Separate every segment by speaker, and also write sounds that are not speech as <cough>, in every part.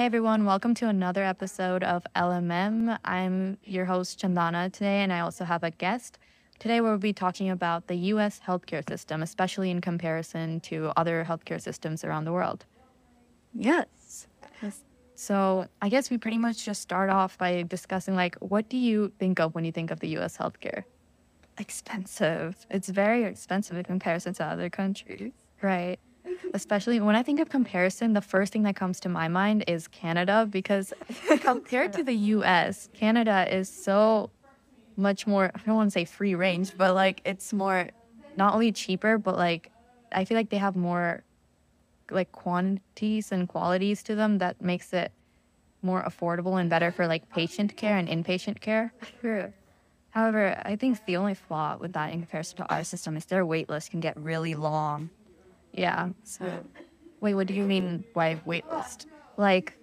Speaker 1: Hey everyone, welcome to another episode of LMM. I'm your host Chandana today, and I also have a guest. Today we'll be talking about the US healthcare system, especially in comparison to other healthcare systems around the world.
Speaker 2: Yes.
Speaker 1: So I guess we pretty much just start off by discussing like what do you think of when you think of the US healthcare?
Speaker 2: Expensive. It's very expensive in comparison to other countries.
Speaker 1: Right. Especially when I think of comparison, the first thing that comes to my mind is Canada because <laughs> compared to the US, Canada is so much more, I don't want to say free range, but like it's more not only cheaper, but like I feel like they have more like quantities and qualities to them that makes it more affordable and better for like patient care and inpatient care.
Speaker 2: However, I think the only flaw with that in comparison to our system is their wait list can get really long.
Speaker 1: Yeah.
Speaker 2: So,
Speaker 1: Wait, what do you mean by wait list?
Speaker 2: like,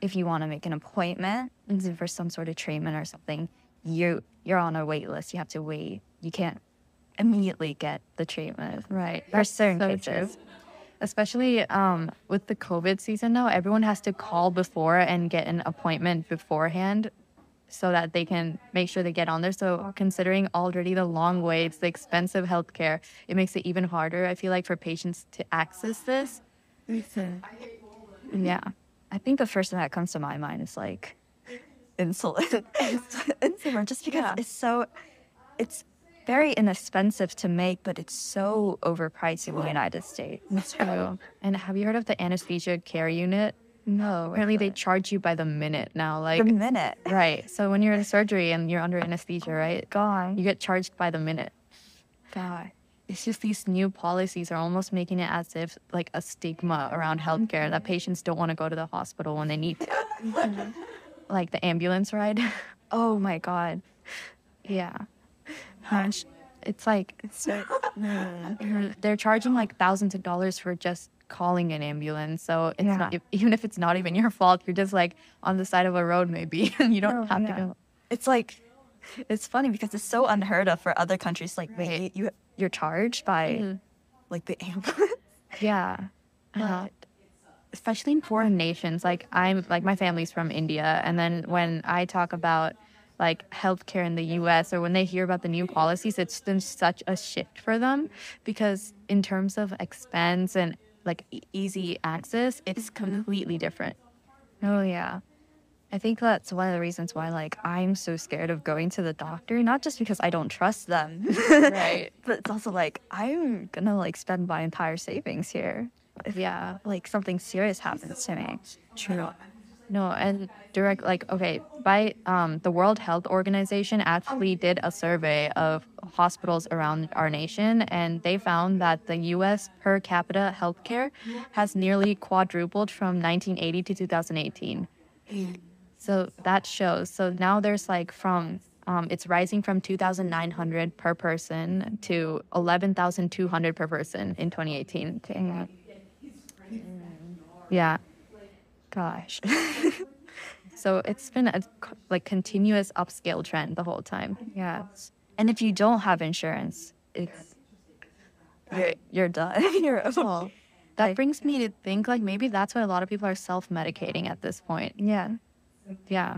Speaker 2: if you want to make an appointment for some sort of treatment or something, you you're on a wait list. You have to wait. You can't immediately get the treatment.
Speaker 1: Right.
Speaker 2: There are certain
Speaker 1: so
Speaker 2: cases.
Speaker 1: true. Especially um, with the COVID season now, everyone has to call before and get an appointment beforehand so that they can make sure they get on there. So considering already the long waits, the expensive healthcare, it makes it even harder, I feel like, for patients to access this. Yeah.
Speaker 2: I think the first thing that comes to my mind is like insulin. <laughs> insulin, just because
Speaker 1: Yeah.
Speaker 2: it's so, it's very inexpensive to make, but it's so overpriced in the United States.
Speaker 1: That's true. And have you heard of the anesthesia care unit?
Speaker 2: No,
Speaker 1: Apparently, they charge you by the minute now. Like,
Speaker 2: per minute. <laughs>
Speaker 1: right. So when you're in surgery and you're under anesthesia, right?
Speaker 2: God,
Speaker 1: You get charged by the minute.
Speaker 2: God.
Speaker 1: It's just these new policies are almost making it as if like a stigma around healthcare that patients don't want to go to the hospital when they need to. like the ambulance ride. <laughs>
Speaker 2: Oh my God.
Speaker 1: yeah.
Speaker 2: Gosh.
Speaker 1: It's like
Speaker 2: It's so, Mm.
Speaker 1: you're- they're charging like thousands of dollars for just calling an ambulance. So it's
Speaker 2: Yeah.
Speaker 1: not if- even if it's not even your fault, you're just like on the side of a road maybe <laughs> and you don't
Speaker 2: Oh,
Speaker 1: have
Speaker 2: yeah.
Speaker 1: to go.
Speaker 2: It's like, it's funny because it's so unheard of for other countries. Like, wait, you you're charged by
Speaker 1: Mhm.
Speaker 2: like the <laughs> ambulance.
Speaker 1: Yeah. Uh, especially in foreign nations. Like I'm like my family's from India and then when I talk about like healthcare in the US or when they hear about the new policies, it's been such a shift for them because in terms of expense and like e- easy access, it's mm-hmm. completely different.
Speaker 2: Oh yeah. I think that's one of the reasons why like I'm so scared of going to the doctor, not just because I don't trust them. <laughs>
Speaker 1: Right.
Speaker 2: But it's also like I'm gonna like spend my entire savings here. If
Speaker 1: Yeah.
Speaker 2: like something serious happens to me.
Speaker 1: True. No, and direct like okay, by um the World Health Organization actually did a survey of hospitals around our nation and they found that the US per capita healthcare has nearly quadrupled from 1980 to 2018. So that shows. So now there's like from um, it's rising from 2,900 per person to 11,200 per person in 2018.
Speaker 2: Dang.
Speaker 1: Yeah.
Speaker 2: Gosh. <laughs>
Speaker 1: So it's been a like continuous upscale trend the whole time.
Speaker 2: yes. And if you don't have insurance, it's you're, you're done. <laughs> you're <laughs>
Speaker 1: That brings me to think like maybe that's why a lot of people are self-medicating at this point.
Speaker 2: yeah.
Speaker 1: Yeah.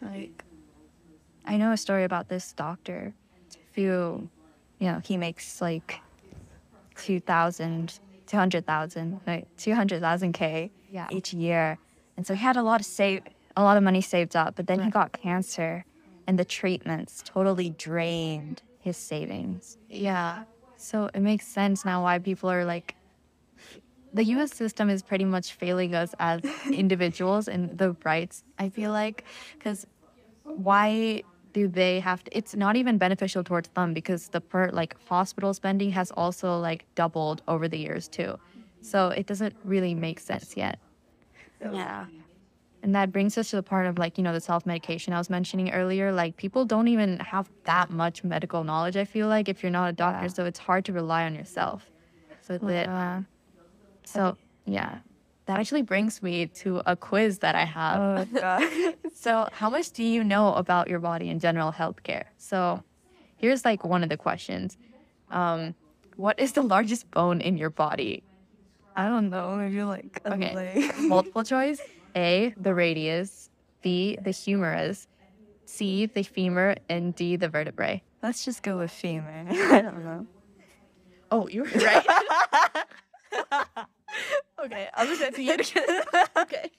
Speaker 2: Like, I know a story about this doctor who, you know, he makes like 2,000, 200,000, like 200,000 K
Speaker 1: Yeah.
Speaker 2: each year. And so he had a lot of save, a lot of money saved up, but then he got cancer and the treatments totally drained his savings.
Speaker 1: Yeah. So it makes sense now why people are like the US system is pretty much failing us as <laughs> individuals and the rights, I feel like. Because why do they have to? It's not even beneficial towards them because the per like hospital spending has also like doubled over the years too. So it doesn't really make sense yet.
Speaker 2: Yeah.
Speaker 1: And that brings us to the part of like, you know, the self medication I was mentioning earlier. Like, people don't even have that much medical knowledge, I feel like, if you're not a doctor.
Speaker 2: Yeah.
Speaker 1: So it's hard to rely on yourself. So, that,
Speaker 2: Uh,
Speaker 1: so yeah. That actually brings me to a quiz that I have.
Speaker 2: oh, <laughs> God.
Speaker 1: So, how much do you know about your body and general healthcare? So, here's like one of the questions um, What is the largest bone in your body?
Speaker 2: I don't know. Maybe like a
Speaker 1: Okay.
Speaker 2: leg. <laughs>
Speaker 1: Multiple choice A, the radius, B, the humerus, C, the femur, and D, the vertebrae.
Speaker 2: Let's just go with femur. <laughs> I don't know.
Speaker 1: Oh, you're <laughs> right. okay, I'm just gonna again. okay.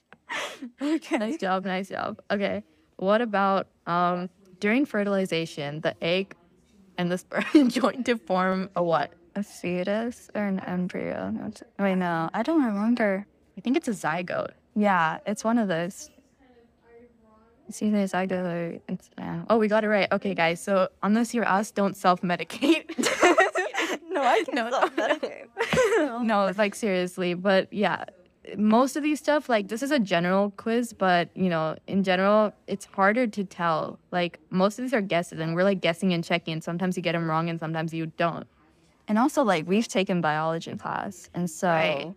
Speaker 1: Okay. Nice job, nice job. Okay. What about um during fertilization, the egg and the sperm join to form a what?
Speaker 2: A fetus or an embryo? No, Wait, no, I don't remember.
Speaker 1: I think it's a zygote.
Speaker 2: Yeah, it's one of those. It's either a zygote or it's, yeah.
Speaker 1: Oh, we got it right. Okay, guys. So unless you're us, don't self-medicate. <laughs>
Speaker 2: no, I
Speaker 1: No,
Speaker 2: no. <laughs>
Speaker 1: no, it's like seriously. But yeah, most of these stuff, like this is a general quiz, but you know, in general, it's harder to tell. Like most of these are guesses, and we're like guessing and checking. Sometimes you get them wrong, and sometimes you don't.
Speaker 2: And also, like, we've taken biology class. And so
Speaker 1: Right.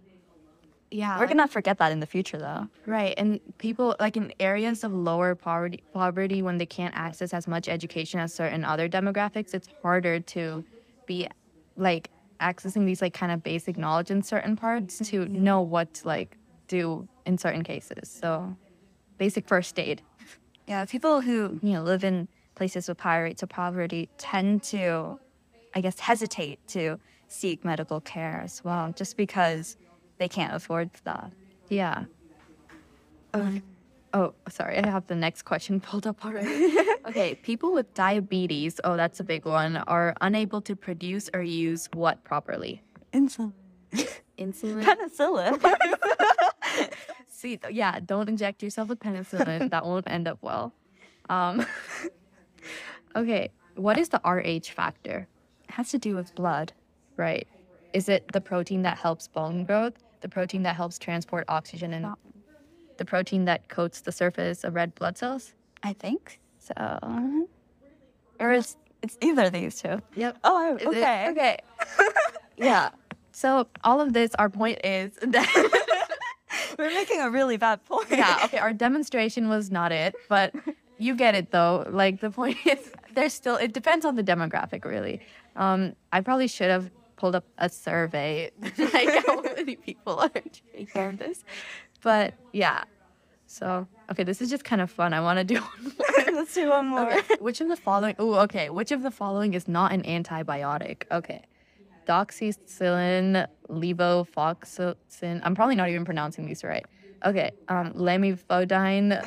Speaker 1: Yeah,
Speaker 2: we're going to forget that in the future, though.
Speaker 1: Right, and people like in areas of lower poverty, poverty when they can't access as much education as certain other demographics, it's harder to be like accessing these like kind of basic knowledge in certain parts to mm-hmm. know what to like do in certain cases. So, basic first aid.
Speaker 2: Yeah, people who, you know, live in places with high rates of poverty tend to, I guess, hesitate to seek medical care as well, just because they can't afford that.
Speaker 1: Yeah. Oh, sorry. I have the next question pulled up already. <laughs> okay. People with diabetes, oh, that's a big one, are unable to produce or use what properly?
Speaker 2: Insulin.
Speaker 1: Insulin.
Speaker 2: Penicillin. <laughs> <laughs>
Speaker 1: See, yeah, don't inject yourself with penicillin. that won't end up well. Um, okay. What is the RH factor?
Speaker 2: Has to do with blood.
Speaker 1: Right. Is it the protein that helps bone growth? The protein that helps transport oxygen and the protein that coats the surface of red blood cells?
Speaker 2: I think so. <laughs> Or it's, it's either these two.
Speaker 1: Yep.
Speaker 2: Oh,
Speaker 1: Is it-
Speaker 2: okay.
Speaker 1: okay. <laughs> yeah. So all of this, our point is <laughs> that
Speaker 2: We're making a really bad point.
Speaker 1: yeah, okay, our demonstration was not it, but you get it though. Like the point is, there's still it depends on the demographic, really. Um, I probably should have pulled up a survey, <laughs> like how many people are taking this, but yeah. So okay, this is just kind of fun. I want to do <laughs> one more. <laughs>
Speaker 2: Let's do one more.
Speaker 1: Okay, Which of the following? Oh, okay. Which of the following is not an antibiotic? Okay. Doxycycline, levofloxacin. I'm probably not even pronouncing these right. Okay. Um, lamivudine,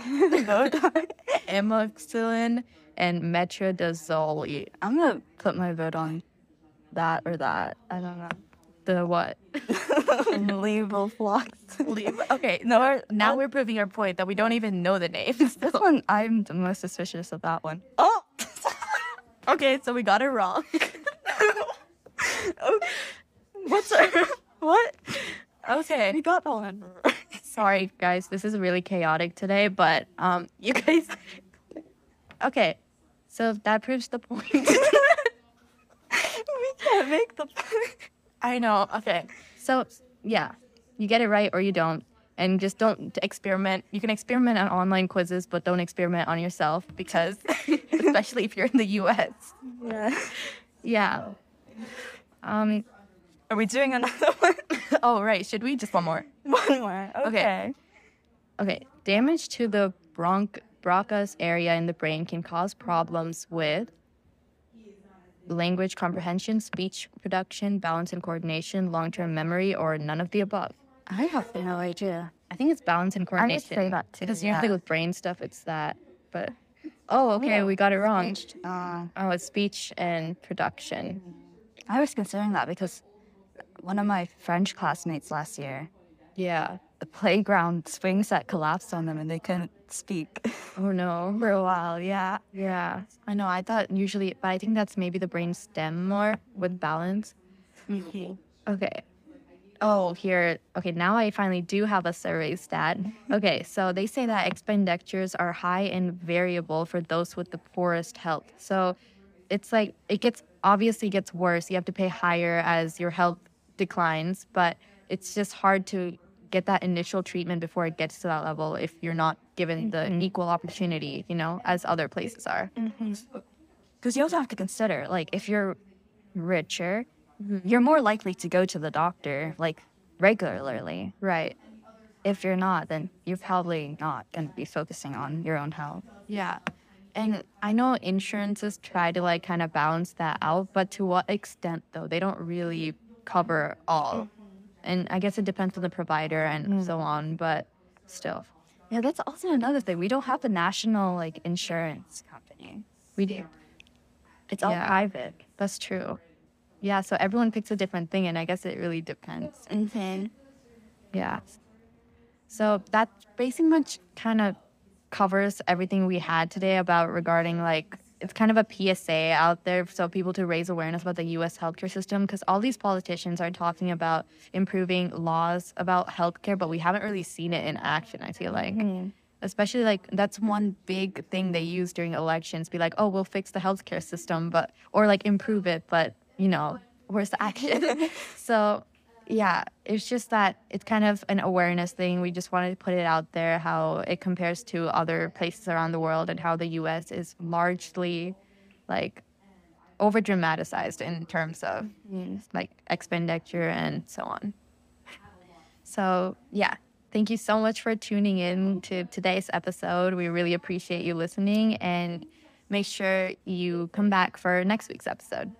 Speaker 1: amoxicillin, and metronidazole.
Speaker 2: I'm gonna put my vote on that or that. I don't know.
Speaker 1: The what? <laughs>
Speaker 2: Levoflox.
Speaker 1: Lev- okay. No. we're- Now we're proving our point that we don't even know the names. <laughs>
Speaker 2: This one, I'm the most suspicious of that one.
Speaker 1: Oh. <laughs> okay, so we got it wrong.
Speaker 2: Okay.
Speaker 1: What's our what? Okay.
Speaker 2: We got that one.
Speaker 1: Sorry, guys. This is really chaotic today, but um, you guys. Okay, so that proves the point. <laughs>
Speaker 2: we can't make the point.
Speaker 1: I know. Okay, so yeah, you get it right or you don't, and just don't experiment. You can experiment on online quizzes, but don't experiment on yourself because, <laughs> especially if you're in the U.S.
Speaker 2: Yeah.
Speaker 1: Yeah. Um.
Speaker 2: Are we doing another one? <laughs>
Speaker 1: Oh right. Should we just one more?
Speaker 2: one more. Okay.
Speaker 1: Okay, damage to the bronch Broca's area in the brain can cause problems with language comprehension, speech production, balance and coordination, long-term memory, or none of the above.
Speaker 2: I have no idea.
Speaker 1: I think it's balance and coordination.
Speaker 2: I would say that too.
Speaker 1: Because
Speaker 2: yeah.
Speaker 1: usually with brain stuff, it's that. But oh, okay,
Speaker 2: Yeah.
Speaker 1: we got it wrong.
Speaker 2: Uh,
Speaker 1: Oh, it's speech and production.
Speaker 2: I was considering that because one of my French classmates last year,
Speaker 1: Yeah.
Speaker 2: the playground swing set collapsed on them and they couldn't speak
Speaker 1: Oh no. <laughs>
Speaker 2: for a while. Yeah.
Speaker 1: Yeah. I know. I thought usually, but I think that's maybe the brain stem more with balance. Okay. Oh, here. Okay, now I finally do have a survey stat. Okay, so they say that expenditures are high and variable for those with the poorest health. So it's like it gets obviously gets worse. You have to pay higher as your health declines, but it's just hard to get that initial treatment before it gets to that level if you're not given the mm-hmm. equal opportunity, you know, as other places are. Mm-hmm.
Speaker 2: Because you also have to consider, like, if you're richer, mm-hmm. you're more likely to go to the doctor, like, regularly.
Speaker 1: Right.
Speaker 2: if you're not, then you're probably not going to be focusing on your own health.
Speaker 1: Yeah. And I know insurances try to like kind of balance that out, but to what extent though? They don't really cover all. And I guess it depends on the provider and so on, but still.
Speaker 2: Yeah, that's also another thing. We don't have a national like insurance company.
Speaker 1: We do.
Speaker 2: It's all
Speaker 1: Yeah.
Speaker 2: private.
Speaker 1: That's true. Yeah, so everyone picks a different thing and I guess it really depends.
Speaker 2: Mm-hmm.
Speaker 1: Yeah. So that basically much kind of covers everything we had today about regarding like it's kind of a PSA out there so people to raise awareness about the US healthcare system because all these politicians are talking about improving laws about healthcare but we haven't really seen it in action I feel like. Mm-hmm. Especially like that's one big thing they use during elections be like oh we'll fix the healthcare system but or like improve it but you know where's the action? <laughs> So yeah it's just that it's kind of an awareness thing. We just wanted to put it out there how it compares to other places around the world and how the us is largely like over dramatized in terms of like expenditure and so on. So yeah thank you so much for tuning in to today's episode. We really appreciate you listening and make sure you come back for next week's episode